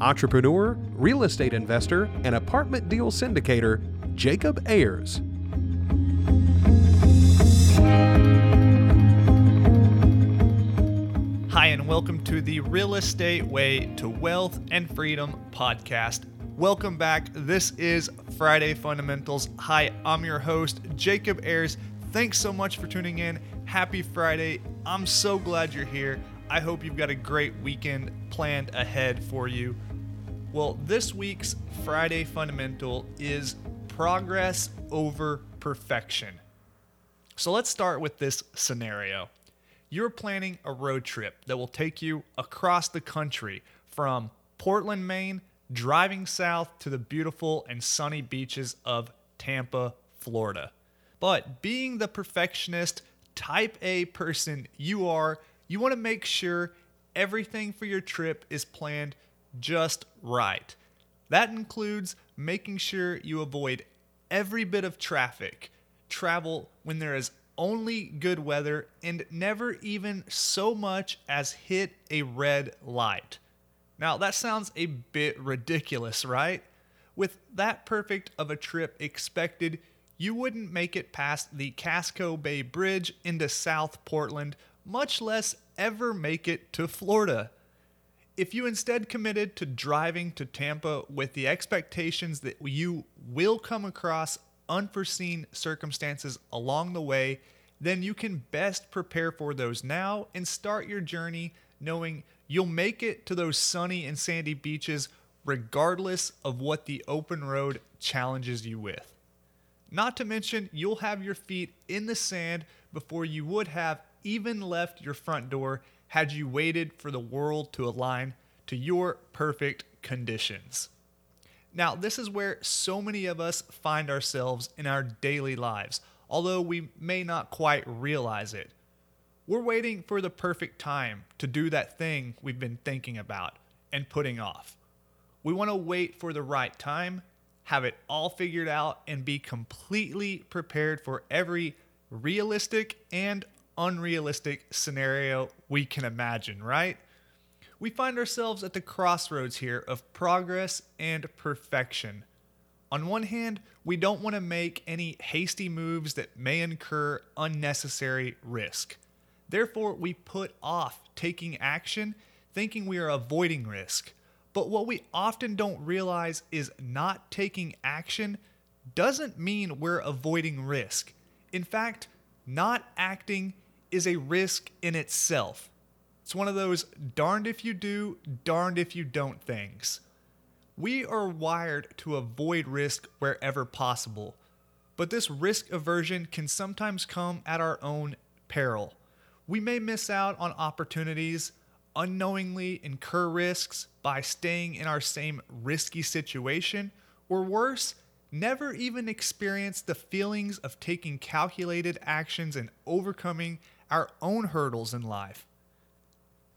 entrepreneur, real estate investor, and apartment deal syndicator, Jacob Ayers. Hi, and welcome to the Real Estate Way to Wealth and Freedom podcast. Welcome back. This is Friday Fundamentals. Hi, I'm your host, Jacob Ayers. Thanks so much for tuning in. Happy Friday. I'm so glad you're here. I hope you've got a great weekend planned ahead for you. Well, this week's Friday Fundamental is progress over perfection. So let's start with this scenario. You're planning a road trip that will take you across the country from Portland, Maine, driving south to the beautiful and sunny beaches of Tampa, Florida. But being the perfectionist, type A person you are, you want to make sure everything for your trip is planned just right. That includes making sure you avoid every bit of traffic, travel when there is only good weather, and never even so much as hit a red light. Now, that sounds a bit ridiculous, right? With that perfect of a trip expected, you wouldn't make it past the Casco Bay Bridge into South Portland, much less ever make it to Florida. If you instead committed to driving to Tampa with the expectations that you will come across unforeseen circumstances along the way, then you can best prepare for those now and start your journey knowing you'll make it to those sunny and sandy beaches regardless of what the open road challenges you with. Not to mention, you'll have your feet in the sand before you would have even left your front door had you waited for the world to align to your perfect conditions. Now, this is where so many of us find ourselves in our daily lives, although we may not quite realize it. We're waiting for the perfect time to do that thing we've been thinking about and putting off. We want to wait for the right time, have it all figured out, and be completely prepared for every realistic and unrealistic scenario we can imagine, right? We find ourselves at the crossroads here of progress and perfection. On one hand, we don't want to make any hasty moves that may incur unnecessary risk. Therefore, we put off taking action thinking we are avoiding risk. But what we often don't realize is not taking action doesn't mean we're avoiding risk. In fact, not acting is a risk in itself. It's one of those darned if you do, darned if you don't things. We are wired to avoid risk wherever possible, but this risk aversion can sometimes come at our own peril. We may miss out on opportunities, unknowingly incur risks by staying in our same risky situation, or worse, never even experience the feelings of taking calculated actions and overcoming our own hurdles in life.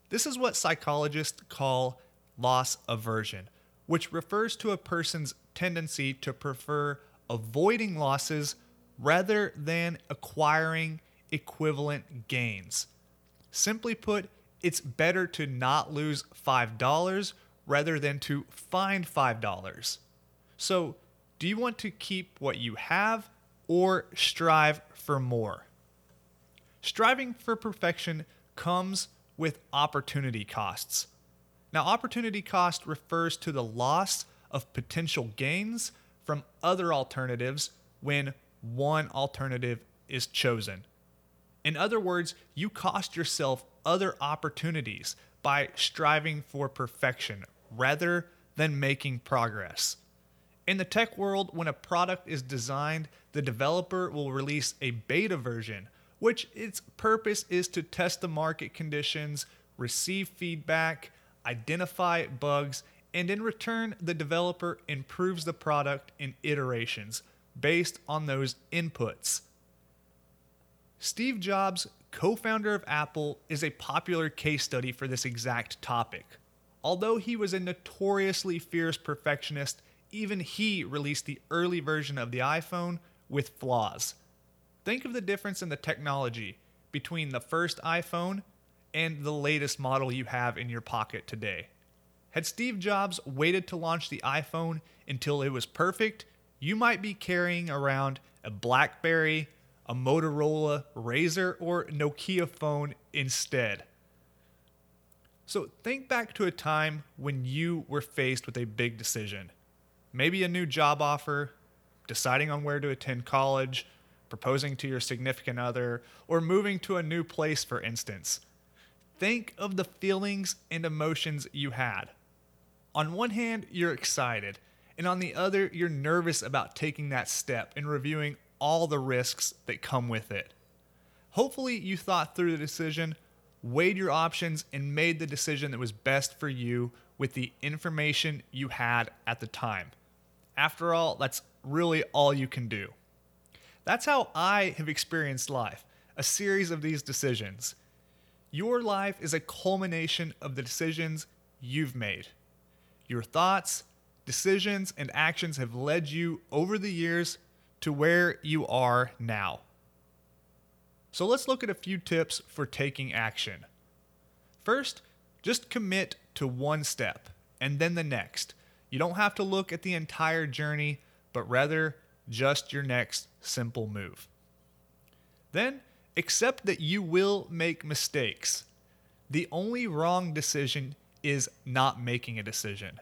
This is what psychologists call loss aversion, which refers to a person's tendency to prefer avoiding losses rather than acquiring equivalent gains. Simply put, it's better to not lose $5 rather than to find $5. So, do you want to keep what you have or strive for more? Striving for perfection comes with opportunity costs. Now, opportunity cost refers to the loss of potential gains from other alternatives when one alternative is chosen. In other words, you cost yourself other opportunities by striving for perfection rather than making progress. In the tech world, when a product is designed, the developer will release a beta version which its purpose is to test the market conditions, receive feedback, identify bugs, and in return, the developer improves the product in iterations based on those inputs. Steve Jobs, co founder of Apple, is a popular case study for this exact topic. Although he was a notoriously fierce perfectionist, even he released the early version of the iPhone with flaws. Think of the difference in the technology between the first iPhone and the latest model you have in your pocket today. Had Steve Jobs waited to launch the iPhone until it was perfect, you might be carrying around a Blackberry, a Motorola, Razr, or Nokia phone instead. So think back to a time when you were faced with a big decision. Maybe a new job offer, deciding on where to attend college, proposing to your significant other, or moving to a new place, for instance. Think of the feelings and emotions you had. On one hand, you're excited, and on the other, you're nervous about taking that step and reviewing all the risks that come with it. Hopefully, you thought through the decision, weighed your options, and made the decision that was best for you with the information you had at the time. After all, that's really all you can do. That's how I have experienced life a series of these decisions. Your life is a culmination of the decisions you've made. Your thoughts, decisions, and actions have led you over the years to where you are now. So let's look at a few tips for taking action. First, just commit to one step and then the next. You don't have to look at the entire journey, but rather just your next simple move. Then, accept that you will make mistakes. The only wrong decision is not making a decision.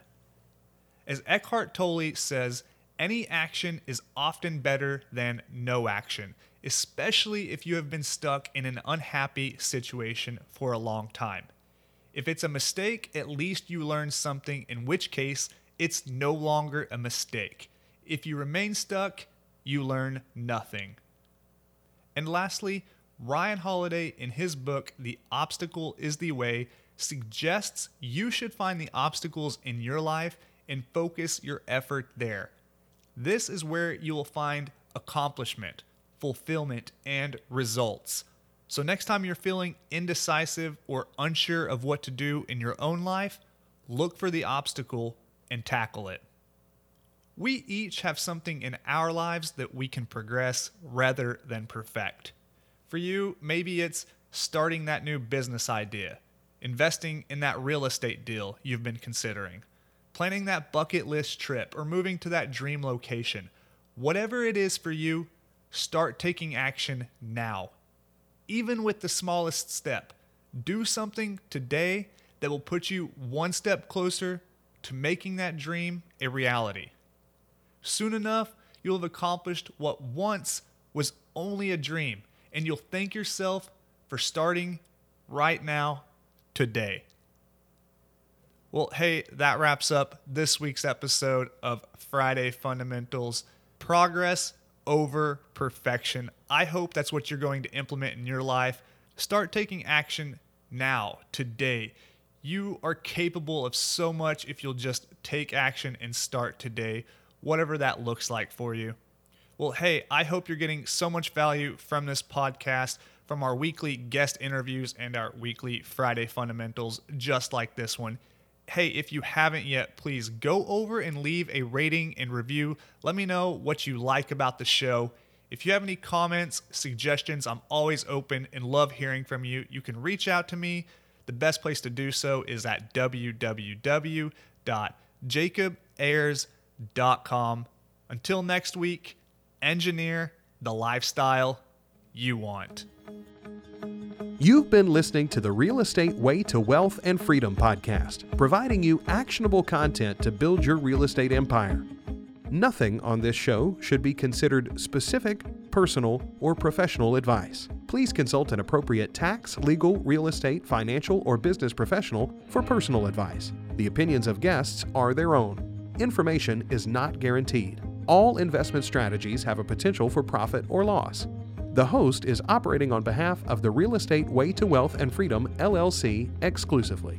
As Eckhart Tolle says, any action is often better than no action, especially if you have been stuck in an unhappy situation for a long time. If it's a mistake, at least you learn something, in which case, it's no longer a mistake. If you remain stuck, you learn nothing. And lastly, Ryan Holiday, in his book, The Obstacle is the Way, suggests you should find the obstacles in your life and focus your effort there. This is where you will find accomplishment, fulfillment, and results. So, next time you're feeling indecisive or unsure of what to do in your own life, look for the obstacle and tackle it. We each have something in our lives that we can progress rather than perfect. For you, maybe it's starting that new business idea, investing in that real estate deal you've been considering planning that bucket list trip, or moving to that dream location. Whatever it is for you, start taking action now. Even with the smallest step, do something today that will put you one step closer to making that dream a reality. Soon enough, you'll have accomplished what once was only a dream, and you'll thank yourself for starting right now, today. Well, hey, that wraps up this week's episode of Friday Fundamentals Progress over Perfection. I hope that's what you're going to implement in your life. Start taking action now, today. You are capable of so much if you'll just take action and start today, whatever that looks like for you. Well, hey, I hope you're getting so much value from this podcast, from our weekly guest interviews and our weekly Friday fundamentals, just like this one hey, if you haven't yet, please go over and leave a rating and review. Let me know what you like about the show. If you have any comments, suggestions, I'm always open and love hearing from you. You can reach out to me. The best place to do so is at www.jacobayers.com. Until next week, engineer the lifestyle you want. You've been listening to the Real Estate Way to Wealth and Freedom podcast, providing you actionable content to build your real estate empire. Nothing on this show should be considered specific, personal, or professional advice. Please consult an appropriate tax, legal, real estate, financial, or business professional for personal advice. The opinions of guests are their own. Information is not guaranteed. All investment strategies have a potential for profit or loss. The host is operating on behalf of the Real Estate Way to Wealth and Freedom LLC exclusively.